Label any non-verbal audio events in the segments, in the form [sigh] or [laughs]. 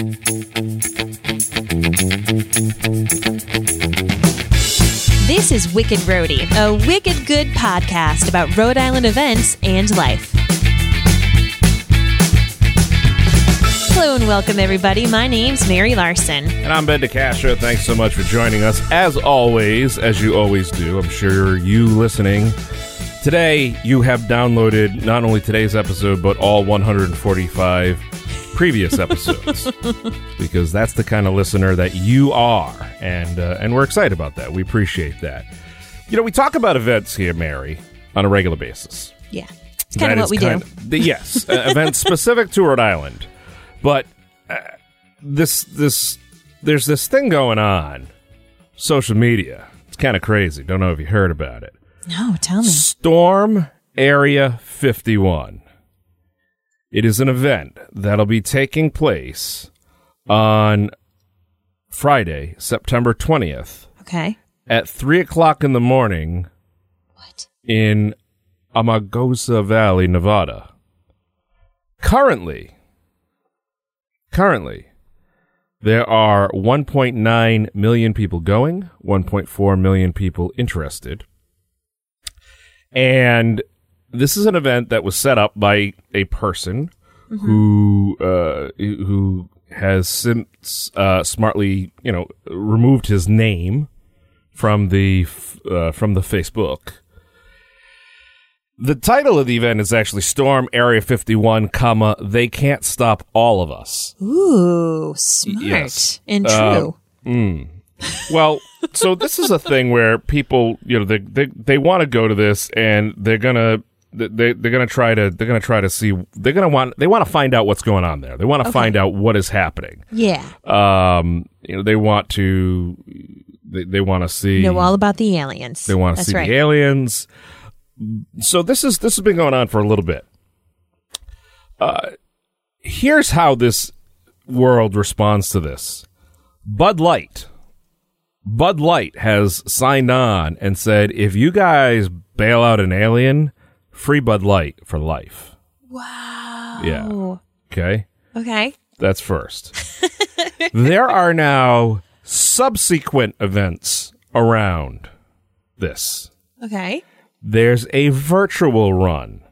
This is Wicked Roadie, a wicked good podcast about Rhode Island events and life. Hello and welcome, everybody. My name's Mary Larson. And I'm Ben DeCastro. Thanks so much for joining us. As always, as you always do, I'm sure you listening today, you have downloaded not only today's episode, but all 145 previous episodes [laughs] because that's the kind of listener that you are, and uh, and we're excited about that. We appreciate that. You know, we talk about events here, Mary, on a regular basis. Yeah, it's kind of what we do. of- the- yes, uh, [laughs] events specific to Rhode Island, but uh, this this there's this thing going on, social media. It's kind of crazy. Don't know if you heard about it. No, tell me. Storm Area 51. It is an event that'll be taking place on Friday, September 20th Okay. at 3 o'clock in the morning What? in Amargosa Valley, Nevada. Currently, currently, there are 1.9 million people going, 1.4 million people interested. And this is an event that was set up by a person who uh, who has since uh, smartly, you know, removed his name from the f- uh, from the Facebook. The title of the event is actually Storm Area 51, comma, they can't stop all of us. Ooh, smart yes. and Uh, true. Well, so this is a thing where people, you know, they they, they want to go to this and they're gonna they they're gonna try to they're gonna try to see they're gonna want they want to find out what's going on there. They want to find out what is happening. yeah. Um, you know, they want to they, they want to see Know all about the aliens. They want to see right. the aliens. So this is this has been going on for a little bit. Uh, here's how this world responds to this. Bud Light. Bud Light has signed on and said, if you guys bail out an alien, free Bud Light for life. Wow. Yeah. Okay. Okay. That's first. [laughs] there are now subsequent events around this. Okay. there's a virtual run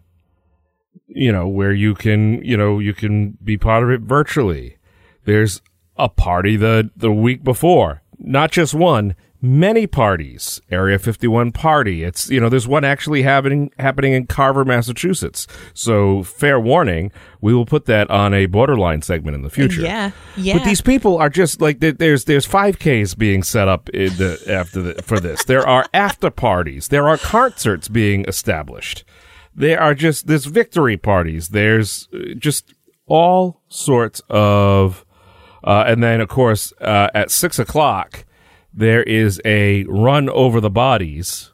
you know where you can you know you can be part of it virtually there's a party the the week before not just one many parties area 51 party it's you know there's one actually happening happening in carver massachusetts so fair warning we will put that on a borderline segment in the future Yeah. Yeah. but these people are just like there's there's 5Ks being set up in the, after the, for this. There are [laughs] after parties. There are concerts being established. There are just there's victory parties. There's uh, just all sorts of, uh, and then of course uh, at six o'clock there is a run over the bodies.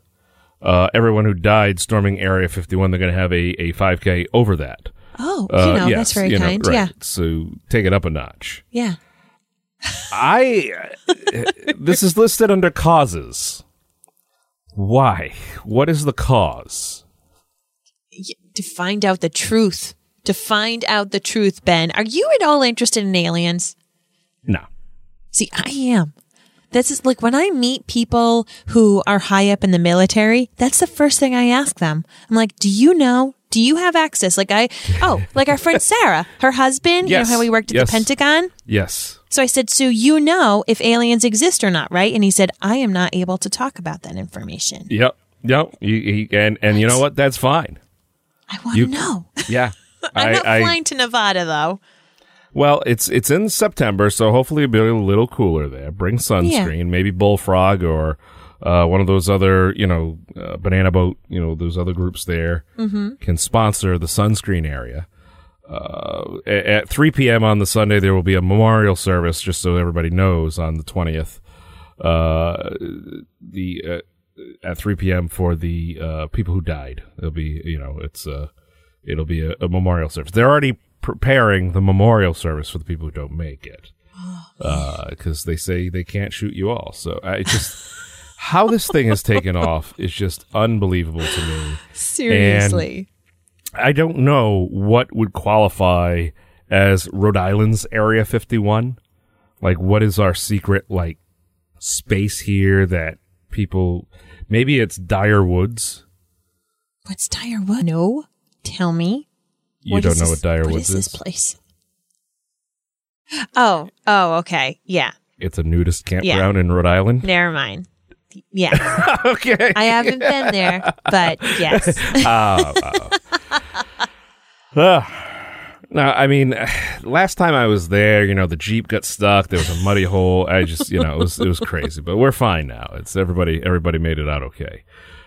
Uh, everyone who died storming Area 51, they're going to have a, a 5K over that. oh, Uh, you know, yes, that's very you know, kind. right. Yeah. So take it up a notch. Yeah. I [laughs] this is listed under causes. Why? What is the cause? To find out the truth. To find out the truth, Ben. Are you at all interested in aliens? No. See, I am. This is like when I meet people who are high up in the military, that's the first thing I ask them. I'm like, do you know? Do you have access? Like I, oh, like our friend Sarah, her husband, Yes. you know how we worked at Yes. the Pentagon? Yes. So I said, so you know if aliens exist or not, right? And he said, I am not able to talk about that information. Yep. Yep. You, you- and and you know what? That's fine. I want to know. Yeah. [laughs] I'm I, not I- flying to Nevada though. Well, it's it's in September, so hopefully it'll be a little cooler there. Bring sunscreen, maybe Bullfrog or uh, one of those other, you know, uh, Banana Boat, you know, those other groups there can sponsor the sunscreen area. Uh, at 3 p.m. on the Sunday, there will be a memorial service, just so everybody knows, on the 20th. Uh, the uh, at 3 p.m. for the uh, people who died. It'll be, you know, it's uh, it'll be a, a memorial service. They're already preparing the memorial service for the people who don't make it, oh. uh, because they say they can't shoot you all. So I just how this thing has taken off is just unbelievable to me. Seriously. I don't know what would qualify as Rhode Island's Area 51? Like, what is our secret, like, space here that people, maybe it's Dyer Woods. What's Dyer Woods? No. Tell me. You don't know this, what Dyer what Woods is. This place. Oh, oh, okay. Yeah. It's a nudist campground yeah. in Rhode Island. Never mind. Yeah. [laughs] okay. I haven't been there, but [laughs] yes. oh, oh. uh, no, I mean, last time I was there, you know, the Jeep got stuck. There was a muddy hole. I just, you know, it was, it was crazy, but we're fine now. It's everybody, everybody made it out okay.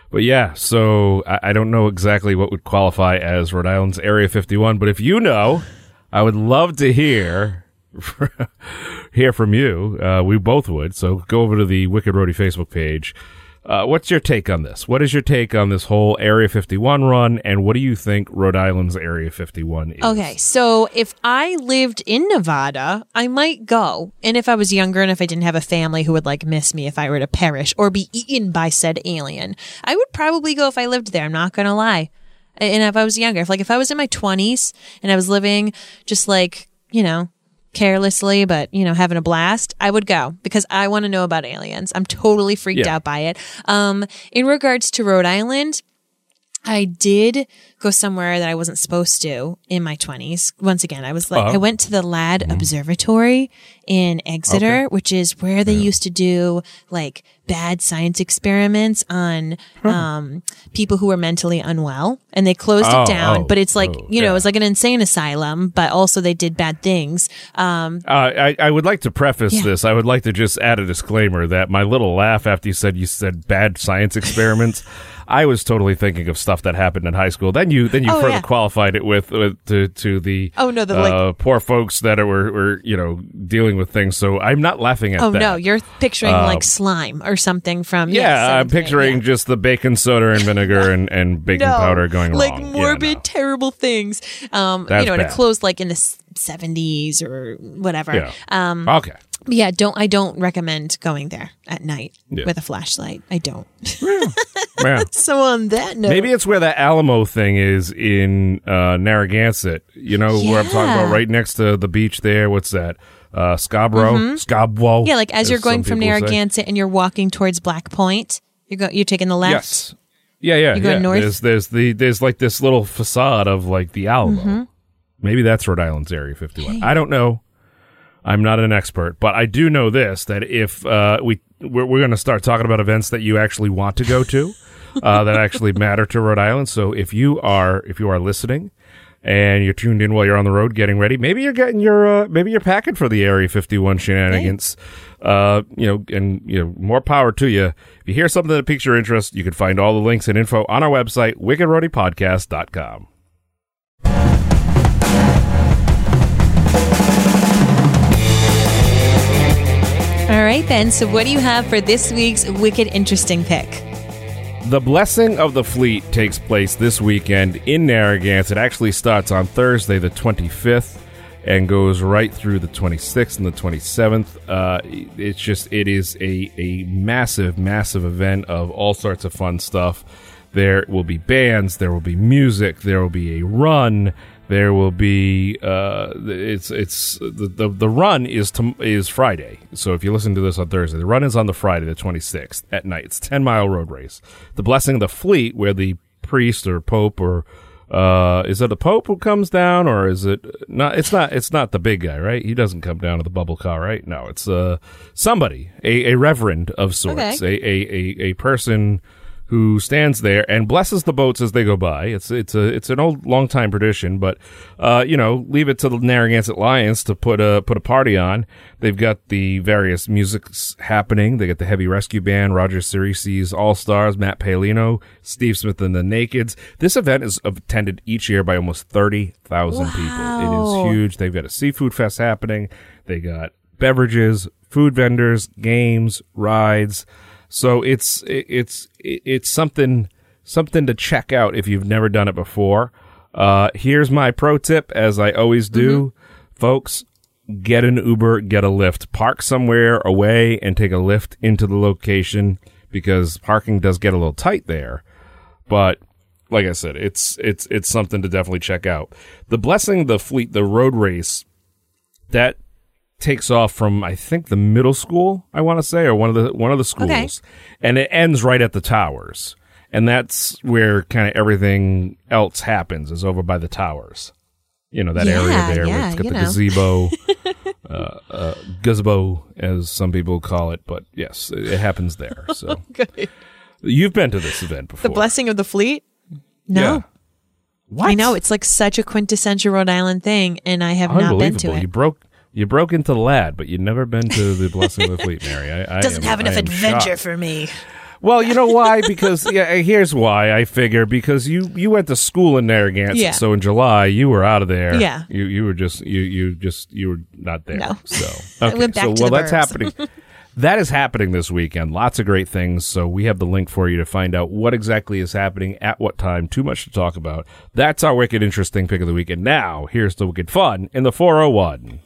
But yeah, so I, I don't know exactly what would qualify as Rhode Island's Area 51, but if you know, I would love to hear [laughs] hear from you. Uh, we both would. So go over to the Wicked Roadie Facebook page. Uh, what's your take on this? What is your take on this whole Area 51 run, and what do you think Rhode Island's Area 51 is? Okay, so if I lived in Nevada, I might go. And if I was younger and if I didn't have a family who would like miss me if I were to perish or be eaten by said alien, I would probably go if I lived there. I'm not going to lie. And if I was younger, if like if I was in my 20s and I was living just like, you know, carelessly, but you know, having a blast, I would go because I want to know about aliens. I'm totally freaked yeah. out by it. Um, in regards to Rhode Island, I did go somewhere that I wasn't supposed to in my 20s. Once again, I was like, uh-huh. I went to the Ladd mm-hmm. Observatory in Exeter, okay. which is where they yeah. used to do like bad science experiments on um, people who were mentally unwell. And they closed oh, it down, oh, but it's like, oh, you know, yeah. it was like an insane asylum, but also they did bad things. Um, uh, I, I would like to preface yeah. this. I would like to just add a disclaimer that my little laugh after you said you said bad science [laughs] experiments. I was totally thinking of stuff that happened in high school. Then you then you oh, further yeah. qualified it with, with to to the oh no the uh, like, poor folks that were were you know dealing with things. So I'm not laughing at. That. Oh that. no, you're picturing um, like slime or something from yeah. yeah I'm picturing yeah. just the baking soda and vinegar and, and [laughs] baking no, powder going like wrong. morbid, no. terrible things. Um, That's you know, and it closed like in the 70s or whatever. Um, okay yeah, don't I don't recommend going there at night yeah. with a flashlight. I don't. Yeah. [laughs] yeah. so on that note, maybe it's where that Alamo thing is in uh, Narragansett. You know where I'm talking about, right next to the beach there. What's that? Uh, Scarborough, mm-hmm. Scabwell. Yeah, like as, as you're going from Narragansett say. and you're walking towards Black Point, you go. You're taking the left. Yes. Yeah, yeah, you're going. North. There's, there's the there's like this little facade of like the Alamo. Mm-hmm. Maybe that's Rhode Island's Area 51. Hey. I don't know. I'm not an expert, but I do know this: that if uh, we we're, we're going to start talking about events that you actually want to go to, [laughs] uh, that actually matter to Rhode Island. So if you are if you are listening and you're tuned in while you're on the road getting ready, maybe you're getting your uh, maybe you're packing for the Area 51 shenanigans. Uh, you know, and you know, more power to you. If you hear something that piques your interest, you can find all the links and info on our website, wickedroadiepodcast.com. All right, Ben. So, what do you have for this week's Wicked Interesting pick? The Blessing of the Fleet takes place this weekend in Narragansett. It actually starts on Thursday, the 25th, and goes right through the 26th and the 27th. Uh, it's just, it is a, a massive, massive event of all sorts of fun stuff. There will be bands, there will be music, there will be a run, there will be uh, it's it's the, the the run is to, is Friday. So if you listen to this on Thursday, the run is on the Friday, the 26th at night. It's 10 mile road race. The blessing of the fleet, where the priest or pope or uh, is it the pope who comes down or is it not? It's not. It's not the big guy, right? He doesn't come down to the bubble car, right? No, it's uh somebody, a, a reverend of sorts, okay. a, a a a person who stands there and blesses the boats as they go by. It's it's a it's an old long time tradition, but uh, you know, leave it to the Narragansett Lions to put a put a party on. They've got the various musics happening. They got the Heavy Rescue Band, Roger Cirices All Stars, Matt Palino, Steve Smith and the Nakeds. This event is attended each year by almost thirty thousand wow. people. It is huge. They've got a seafood fest happening. They got beverages, food vendors, games, rides. So it's it's it's something something to check out if you've never done it before. Uh, here's my pro tip, as I always do, mm-hmm. folks. Get an Uber, get a Lyft, park somewhere away, and take a Lyft into the location because parking does get a little tight there. But like I said, it's it's it's something to definitely check out. The Blessing the Fleet, the road race, that takes off from I think the middle school, I want to say, or one of the one of the schools, Okay. and it ends right at the towers, and that's where kind of everything else happens is over by the towers. You know that Yeah, area there yeah, with got the know. gazebo, [laughs] uh, uh, gazebo as some people call it, but yes, it, it happens there. [laughs] So you've been to this event before. The blessing of the fleet? No. Yeah. What? I know it's like such a quintessential Rhode Island thing, and I have not been to You it. broke you broke into the Ladd, but you've never been to the Blessing of the [laughs] Fleet, Mary. I, I Doesn't am- have enough adventure shocked. for me. Well, you know why? [laughs] Because yeah, here's why. I figure because you you went to school in Narragansett, Yeah. so in July you were out of there. Yeah. you you were just you you just you were not there. No. So [laughs] I okay, went back so to well the that's burbs. happening. That is happening this weekend. Lots of great things. So we have the link for you to find out what exactly is happening at what time. Too much to talk about. That's our wicked interesting pick of the week. And now here's the wicked fun in the 401.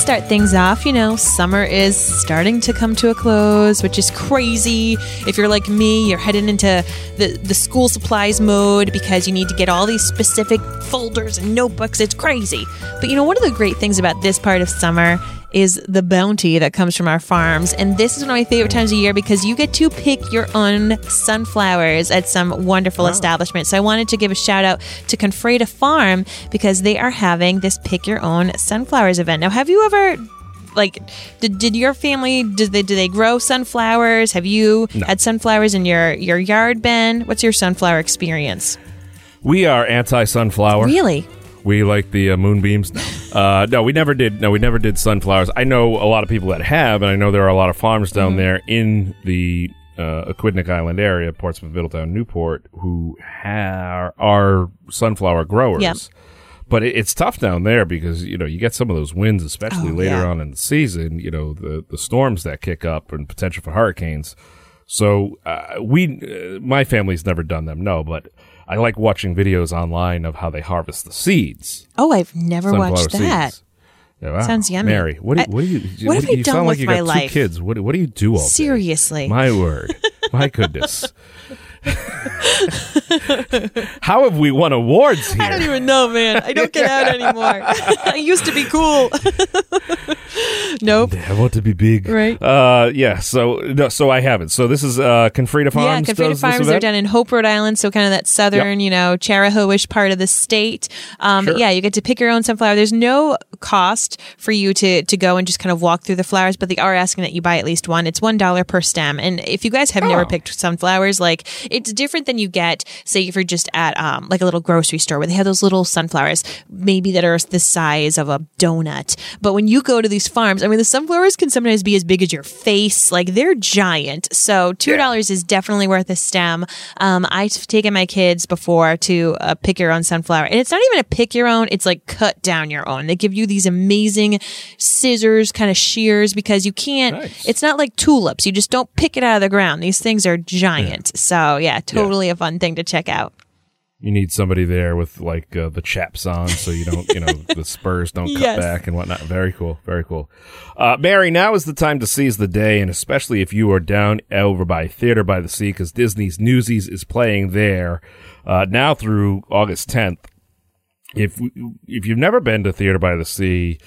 Start things off, you know, summer is starting to come to a close, which is crazy. If you're like me, you're heading into the, the school supplies mode because you need to get all these specific folders and notebooks. It's crazy. But you know, one of the great things about this part of summer is the bounty that comes from our farms. And this is one of my favorite times of year because you get to pick your own sunflowers at some wonderful establishment. So I wanted to give a shout out to Confreda Farm because they are having this pick your own sunflowers event. Now, have you ever like did, did your family did they do they grow sunflowers? Have you had sunflowers in your your yard, Ben? What's your sunflower experience? We are anti sunflower. Really? We like the uh, moonbeams. [laughs] Uh, no, we never did. No, we never did sunflowers. I know a lot of people that have, and I know there are a lot of farms down Mm-hmm. there in the uh, Aquidneck Island area, Portsmouth, Middletown, Newport, who ha- are sunflower growers. Yep. But it, it's tough down there because you know you get some of those winds, especially Oh, later yeah. on in the season. You know the the storms that kick up and potential for hurricanes. So uh, we, uh, my family's never done them, no, but I like watching videos online of how they harvest the seeds. Oh, I've never sunflower watched that. seeds. Yeah, wow. Sounds yummy. Mary, what do, I- what do you? what have do I you done sound like with you my got life? two kids. What, do- what do you do all day? Seriously. My word. My goodness. [laughs] How have we won awards here? [laughs] I don't even know, man. I don't get out anymore. [laughs] I used to be cool. Nope. I want to be big. Right. Uh, yeah. So, no, so I haven't. So this is, uh, Confreda Farms. Yeah, does Confreda Farms. They're down in Hope, Rhode Island, so kind of that southern, you know, Chariho-ish part of the state. Um, Sure. yeah, you get to pick your own sunflower. There's no cost for you to to go and just kind of walk through the flowers, but they are asking that you buy at least one. It's one dollar per stem. And if you guys have never Oh. picked sunflowers, like it's different than you get, say, if you're just at um, like a little grocery store where they have those little sunflowers, maybe that are the size of a donut. But when you go to these farms, I mean, the sunflowers can sometimes be as big as your face. Like they're giant. So two dollars is definitely worth a stem. Um, I've taken my kids before to uh, pick your own sunflower, and it's not even a pick your own. It's like cut down your own. They give you these amazing scissors, kind of shears, because you can't. Nice. It's not like tulips. You just don't pick it out of the ground. These things are giant. So yeah, totally a fun thing to check out. You need somebody there with like uh, the chaps on, so you don't, you know, [laughs] the spurs don't cut Yes. back and whatnot. Very cool, very cool. Uh, Mary, now is the time to seize the day, and especially if you are down over by Theater by the Sea, because Disney's Newsies is playing there uh, now through August 10th. If if you've never been to Theater by the Sea,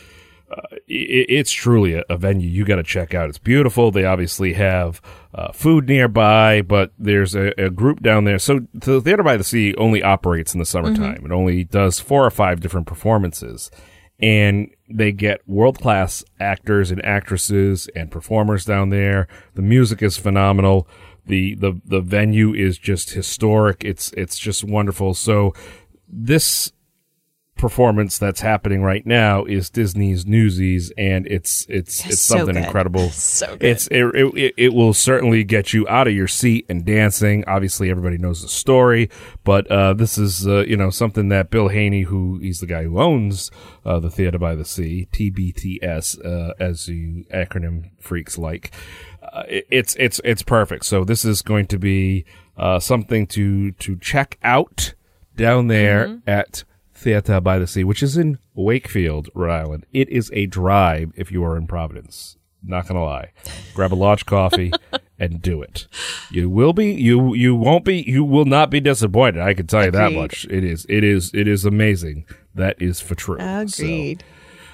uh, i it's truly a, a venue you got to check out. It's beautiful. They obviously have uh, food nearby, but there's a, a group down there. So the Theater by the Sea only operates in the summertime. It only does four or five different performances, and they get world class actors and actresses and performers down there. The music is phenomenal. The, the the venue is just historic. It's it's just wonderful. So this performance that's happening right now is Disney's Newsies, and it's it's it's So something good. incredible. [laughs] So good. It's it, it it will certainly get you out of your seat and dancing. Obviously, everybody knows the story, but uh, this is uh, you know something that Bill Hanney, who he's the guy who owns uh, the Theater by the Sea, TBTS, uh, as you acronym freaks like. Uh, it- it's it's it's perfect. So this is going to be uh, something to to check out down there Mm-hmm. at Theater by the Sea, which is in Wakefield, Rhode Island. It is a drive if you are in Providence. Not gonna lie. Grab a large coffee [laughs] and do it. You will be you you won't be you will not be disappointed. I can tell you that much. It is it is it is amazing. That is for true. So, Agreed.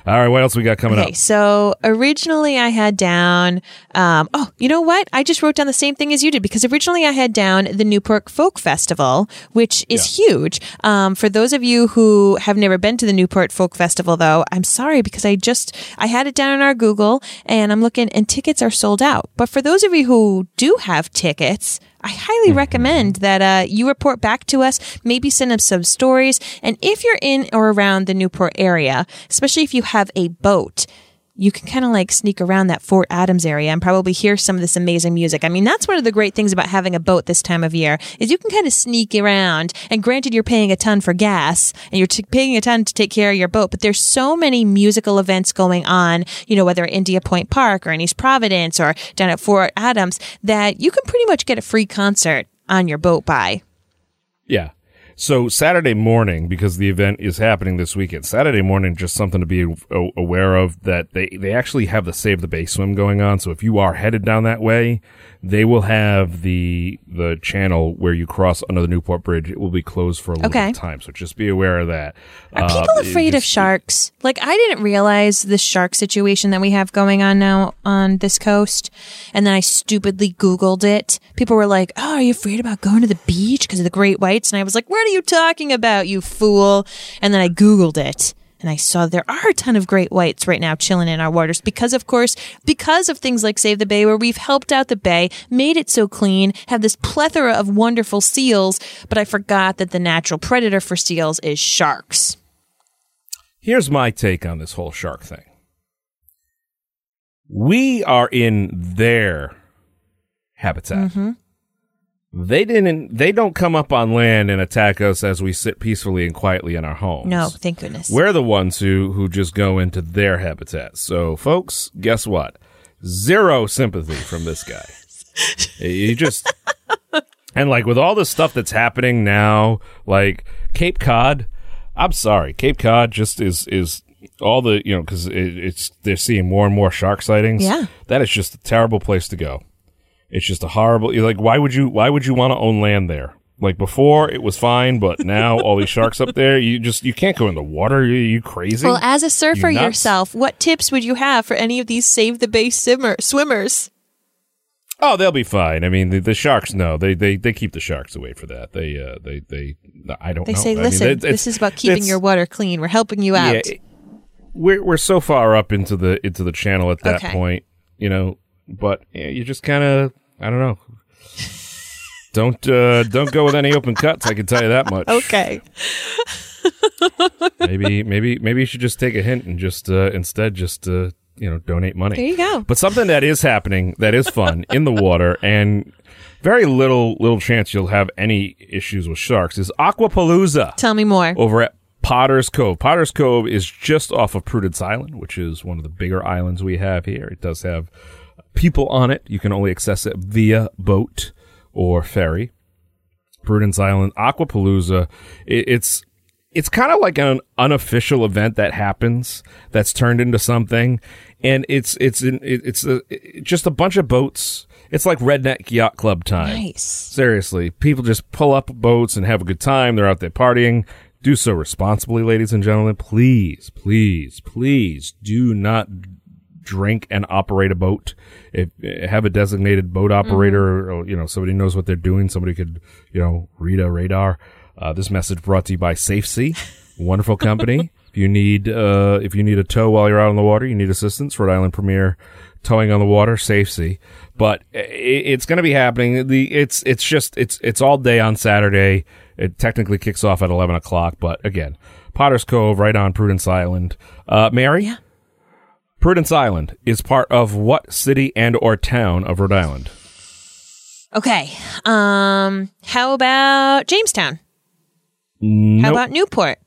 All right, what else we got coming Okay, up? so originally I had down, um, oh, you know what? I just wrote down the same thing as you did because originally I had down the Newport Folk Festival, which is huge. Um, for those of you who have never been to the Newport Folk Festival, though, I'm sorry because I just I had it down in our Google and I'm looking and tickets are sold out. But for those of you who do have tickets. I highly recommend that uh, you report back to us, maybe send us some stories. And if you're in or around the Newport area, especially if you have a boat, you can kind of like sneak around that Fort Adams area and probably hear some of this amazing music. I mean, that's one of the great things about having a boat this time of year is you can kind of sneak around. And granted, you're paying a ton for gas and you're t- paying a ton to take care of your boat, but there's so many musical events going on, you know, whether at India Point Park or in East Providence or down at Fort Adams that you can pretty much get a free concert on your boat by. Yeah. So Saturday morning, because the event is happening this weekend, Saturday morning, just something to be aware of that they, they actually have the Save the Bay swim going on. So if you are headed down that way, they will have the, the channel where you cross under the Newport Bridge. It will be closed for a little Okay. bit of time. So just be aware of that. Are Uh, people afraid of sharks? Like, I didn't realize the shark situation that we have going on now on this coast. And then I stupidly Googled it. People were like, Oh, are you afraid about going to the beach because of the great whites? And I was like, What are you talking about, you fool? And then I Googled it. And I saw there are a ton of great whites right now chilling in our waters because, of course, because of things like Save the Bay, where we've helped out the bay, made it so clean, have this plethora of wonderful seals. But I forgot that the natural predator for seals is sharks. Here's my take on this whole shark thing. We are in their habitat. Mm-hmm. They didn't. They don't come up on land and attack us as we sit peacefully and quietly in our homes. No, thank goodness. we're the ones who who just go into their habitat. So, folks, guess what? Zero sympathy from this guy. [laughs] you just and like with all the stuff that's happening now, like Cape Cod. I'm sorry, Cape Cod just is is all the you know because it, it's they're seeing more and more shark sightings. Yeah. that is just a terrible place to go. It's just a horrible. You're like, why would you? Why would you want to own land there? Like before, it was fine, but now all these sharks up there, you just you can't go in the water. You, you crazy? well, as a surfer You yourself, what tips would you have for any of these Save the Bay simmer- swimmers? Oh, they'll be fine. I mean, the, the sharks. No, they, they they keep the sharks away for that. They uh they they. I don't. They know. say, I mean, listen, this is about keeping your water clean. We're helping you out. Yeah, we're we're so far up into the into the channel at that Okay. point, you know. But yeah, you just kind of I don't know. Don't uh, don't go with any open cuts. I can tell you that much. okay. [laughs] maybe maybe maybe you should just take a hint and just uh, instead just uh, you know donate money. There you go. But something that is happening that is fun in the water and very little little chance you'll have any issues with sharks is Aquapalooza Tell me more. over at Potter's Cove. Potter's Cove is just off of Prudence Island, which is one of the bigger islands we have here. It does have people on it. You can only access it via boat or ferry. Prudence Island, Aquapalooza. It, it's it's kind of like an unofficial event that happens that's turned into something, and it's it's an, it, it's a, it, just a bunch of boats. It's like redneck yacht club time. Nice. Seriously, people just pull up boats and have a good time. They're out there partying. Do so responsibly, ladies and gentlemen. Please, please, please do not drink and operate a boat. If have a designated boat operator, or you know somebody knows what they're doing. Somebody could you know read a radar. Uh, this message brought to you by Safe Sea, [laughs] wonderful company. if you need uh, if you need a tow while you're out on the water, you need assistance. Rhode Island Premier towing on the water, Safe Sea. But i it's going to be happening. The it's it's just it's it's all day on Saturday. It technically kicks off at eleven o'clock, but again, Potter's Cove, right on Prudence Island. Uh, Mary, Yeah. Prudence Island is part of what city and or town of Rhode Island? Okay. Um, how about Jamestown? Nope. How about Newport?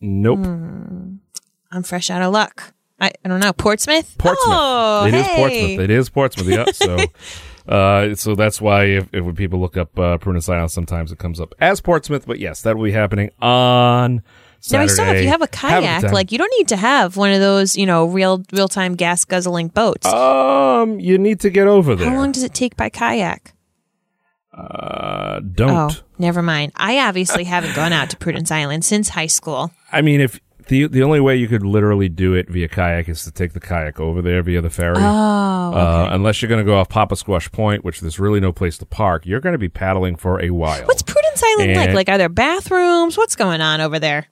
nope. I'm fresh out of luck. I, I don't know. Portsmouth? Portsmouth. Oh, It is hey. Portsmouth. It is Portsmouth. Yep. So [laughs] Uh, so that's why if, if when people look up uh, Prudence Island, sometimes it comes up as Portsmouth. But yes, that will be happening on Saturday. Now I saw if you have a kayak, time. like you don't need to have one of those, you know, real real time gas guzzling boats. um, you need to get over there. How long does it take by kayak? Uh, Oh, don't. never mind. I obviously haven't gone out to Prudence Island since high school. I mean, if the the only way you could literally do it via kayak is to take the kayak over there via the ferry. Oh, Uh, unless you're going to go off Poppasquash Point, which there's really no place to park, you're going to be paddling for a while. what's Prudence Island like? Like, are there bathrooms? What's going on over there?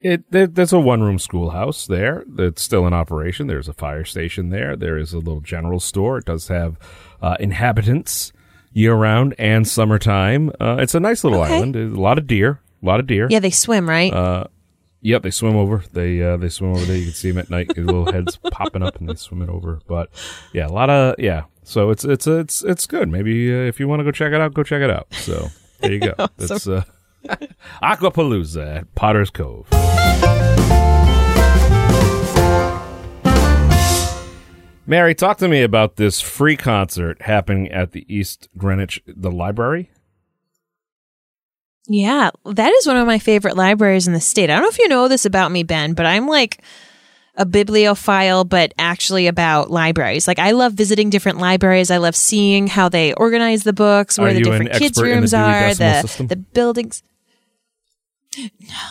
It there, there's a one room schoolhouse there that's still in operation. There's a fire station there. There is a little general store. It does have uh, inhabitants year round and summertime. Uh, it's a nice little Okay. island. There's a lot of deer. A lot of deer. Yeah, they swim, right? Uh, yep, they swim over. They uh, they swim over there. You can see them at night. Their little heads [laughs] popping up, and they swim it over. But yeah, a lot of yeah. So it's it's it's it's good. Maybe uh, if you want to go check it out, go check it out. So there you go. [laughs] That's uh, [laughs] Aquapalooza at Potter's Cove. Mary, talk to me about this free concert happening at the East Greenwich, the library. yeah, that is one of my favorite libraries in the state. I don't know if you know this about me, Ben, but I'm like a bibliophile, but actually about libraries. Like I love visiting different libraries. I love seeing how they organize the books, where Are the different kids' in the rooms are, the System? the buildings.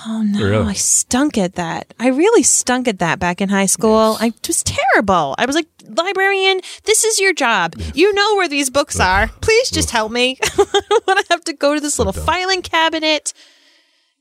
No, no, Really? I stunk at that. I really stunk at that back in high school. I was terrible. I was like, librarian, this is your job. You know where these books are. Please just help me. [laughs] I don't want to have to go to this little filing cabinet.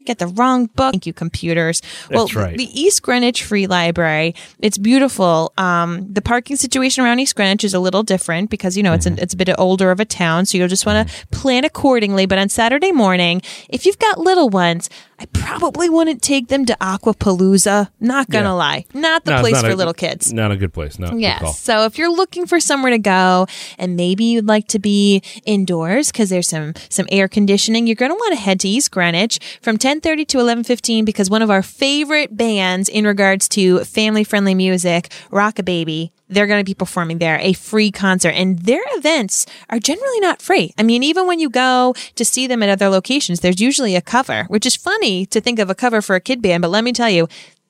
Get the wrong book. Thank you, computers. well, right. the East Greenwich Free Library, it's beautiful. Um, the parking situation around East Greenwich is a little different because you know it's Mm-hmm. an, it's a bit older of a town, so you'll just want to plan accordingly. But on Saturday morning, if you've got little ones, I probably wouldn't take them to Aquapalooza. Not gonna Yeah. lie, not the No, place not for a- little kids. Not a good place. No. Yes. So if you're looking for somewhere to go and maybe you'd like to be indoors because there's some some air conditioning, you're going to want to head to East Greenwich from 10:30 to 11:15 because one of our favorite bands in regards to family-friendly music, Rockababy, they're going to be performing there, a free concert, and their events are generally not free. I mean, even when you go to see them at other locations, there's usually a cover, which is funny to think of a cover for a kid band, but let me tell you,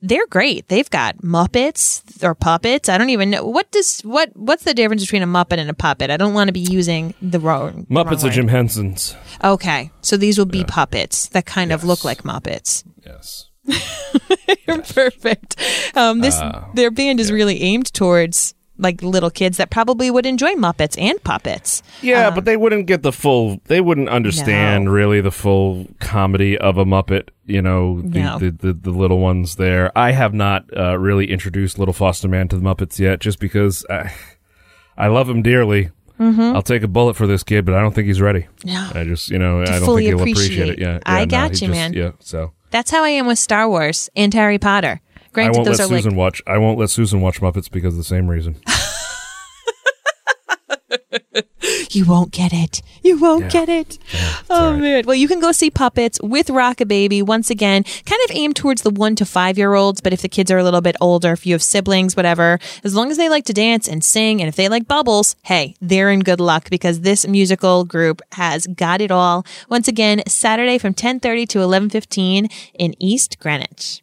they're great. They've got Muppets or puppets. I don't even know what does what what's the difference between a Muppet and a puppet. I don't want to be using the wrong the wrong Muppets are. Jim Henson's. Okay, so these will be puppets that kind of look like Muppets. Yes. [laughs] You're perfect. Um, this their band is really aimed towards like little kids that probably would enjoy Muppets and puppets. Yeah, but they wouldn't get the full. They wouldn't understand No. really the full comedy of a Muppet. You know, the No. the, the, the little ones there. I have not uh, really introduced Little Foster Man to the Muppets yet, just because I, I love him dearly. Mm-hmm. I'll take a bullet for this kid, but I don't think he's ready. No. I just, you know, I don't fully think he'll appreciate it. appreciate. Yeah, I yeah, no, got you, just- man. Yeah, so That's how I am with Star Wars and Harry Potter. I won't let are Susan like watch. I won't let Susan watch Muppets because of the same reason. [laughs] You won't get it. You won't get it. oh right. man. Well, you can go see puppets with Rockababy once again. Kind of aimed towards the one to five year olds, but if the kids are a little bit older, if you have siblings, whatever, as long as they like to dance and sing, and if they like bubbles, hey, they're in good luck because this musical group has got it all. Once again, Saturday from ten thirty to eleven fifteen in East Greenwich.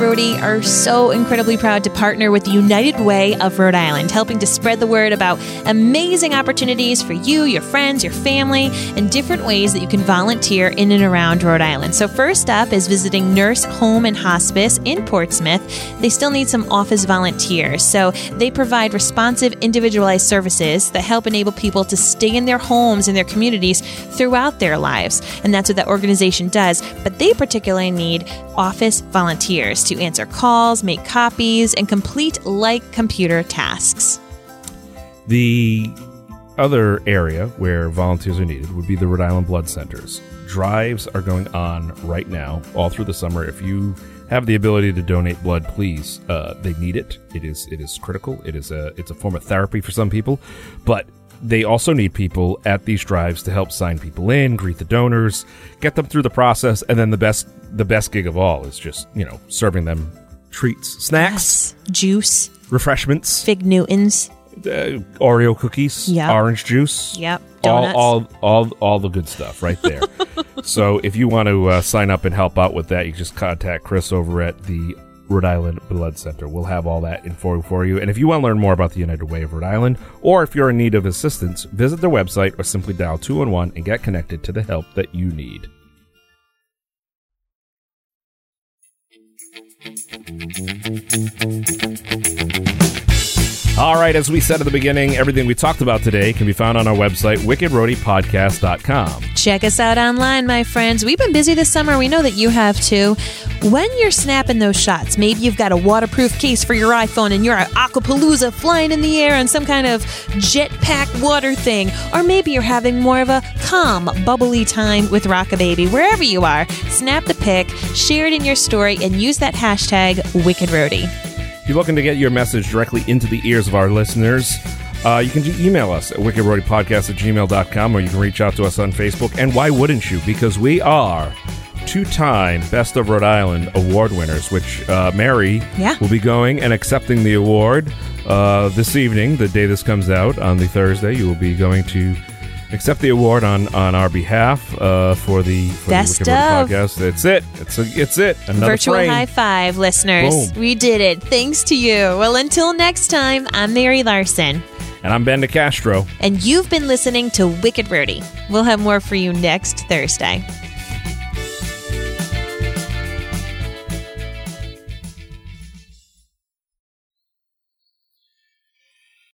Roadie are so incredibly proud to partner with the United Way of Rhode Island, helping to spread the word about amazing opportunities for you, your friends, your family, and different ways that you can volunteer in and around Rhode Island. So, first up is visiting Nurse Home and Hospice in Portsmouth. They still need some office volunteers, so they provide responsive, individualized services that help enable people to stay in their homes and their communities throughout their lives. And that's what that organization does. But they particularly need office volunteers to answer calls, make copies, and complete like computer tasks. The other area where volunteers are needed would be the Rhode Island Blood Centers. Drives are going on right now, all through the summer. If you have the ability to donate blood, please. Uh, they need it. It is it is critical. It is a it's a form of therapy for some people, but they also need people at these drives to help sign people in, greet the donors, get them through the process, and then the best the best gig of all is just you know serving them treats, snacks, Yes. Juice, refreshments, Fig Newtons. uh, Oreo cookies, Yep. orange juice, Yep. all, all all all the good stuff right there. [laughs] so if you want to uh, sign up and help out with that, you just contact Chris over at the Rhode Island Blood Center. We'll have all that info for you. And if you want to learn more about the United Way of Rhode Island, or if you're in need of assistance, visit their website or simply dial 211 and get connected to the help that you need. All right, as we said at the beginning, everything we talked about today can be found on our website, wickedroadiepodcast.com. Check us out online, my friends. We've been busy this summer. We know that you have too. When you're snapping those shots, maybe you've got a waterproof case for your iPhone and you're at Aquapalooza flying in the air on some kind of jetpack water thing. Or maybe you're having more of a calm, bubbly time with Rockababy. Wherever you are, snap the pic, share it in your story, and use that hashtag WickedRoadie. You're looking to get your message directly into the ears of our listeners, uh, you can email us at wickedroadiepodcast at gmail.com or you can reach out to us on Facebook. And why wouldn't you? Because we are two time Best of Rhode Island award winners, which uh, Mary Yeah. will be going and accepting the award uh, this evening, the day this comes out on the Thursday. You will be going to accept the award on, on our behalf uh, for the, for Best the Wicked Roadie of. podcast. That's it. It's a, it's it. Another Virtual frame. high five, listeners. Boom. We did it. Thanks to you. Well, until next time, I'm Mary Larson. And I'm Ben DeCastro. and you've been listening to Wicked Roadie. We'll have more for you next Thursday.